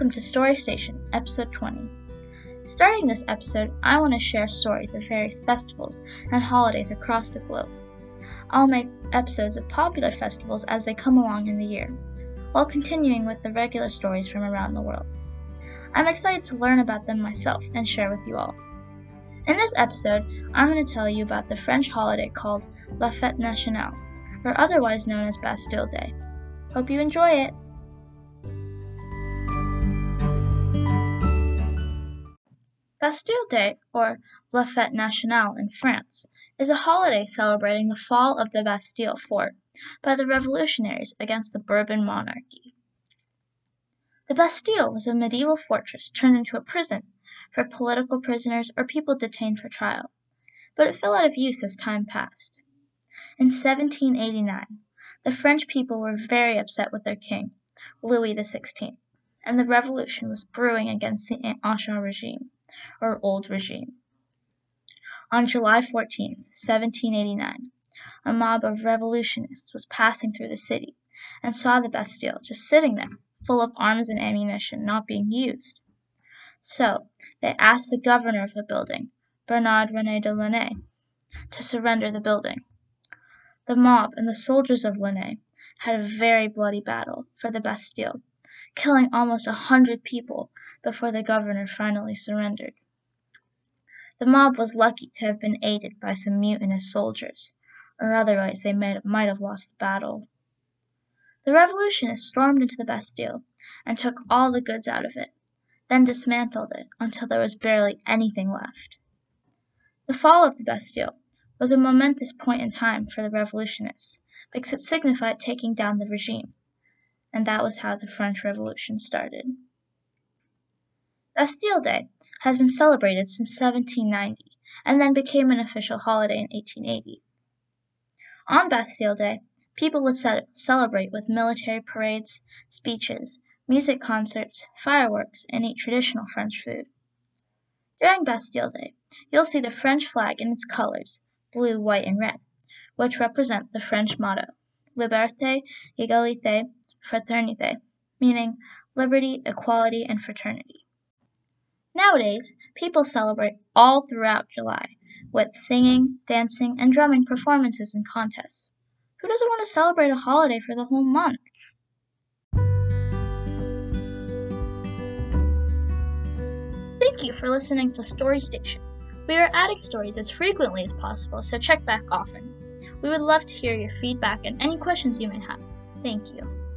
Welcome to Story Station, episode 20. Starting this episode, I want to share stories of various festivals and holidays across the globe. I'll make episodes of popular festivals as they come along in the year, while continuing with the regular stories from around the world. I'm excited to learn about them myself and share with you all. In this episode, I'm going to tell you about the French holiday called La Fête Nationale, or otherwise known as Bastille Day. Hope you enjoy it! Bastille Day, or La Fête Nationale in France, is a holiday celebrating the fall of the Bastille fort by the revolutionaries against the Bourbon monarchy. The Bastille was a medieval fortress turned into a prison for political prisoners or people detained for trial, but it fell out of use as time passed. In 1789, the French people were very upset with their king, Louis XVI, and the revolution was brewing against the Ancien regime or Old Regime. On July 14, 1789, a mob of revolutionists was passing through the city and saw the Bastille just sitting there, full of arms and ammunition not being used. So they asked the governor of the building, Bernard René de Launay, to surrender the building. The mob and the soldiers of Launay had a very bloody battle for the Bastille, killing almost a hundred people before the governor finally surrendered. The mob was lucky to have been aided by some mutinous soldiers, or otherwise they might have lost the battle. The revolutionists stormed into the Bastille and took all the goods out of it, then dismantled it until there was barely anything left. The fall of the Bastille was a momentous point in time for the revolutionists because it signified taking down the regime, and that was how the French Revolution started. Bastille Day has been celebrated since 1790 and then became an official holiday in 1880. On Bastille Day, people would celebrate with military parades, speeches, music concerts, fireworks, and eat traditional French food. During Bastille Day, you'll see the French flag in its colors, blue, white, and red, which represent the French motto, Liberté, Égalité, Fraternité, meaning liberty, equality, and fraternity. Nowadays, people celebrate all throughout July with singing, dancing, and drumming performances and contests. Who doesn't want to celebrate a holiday for the whole month? Thank you for listening to Story Station. We are adding stories as frequently as possible, so check back often. We would love to hear your feedback and any questions you may have. Thank you.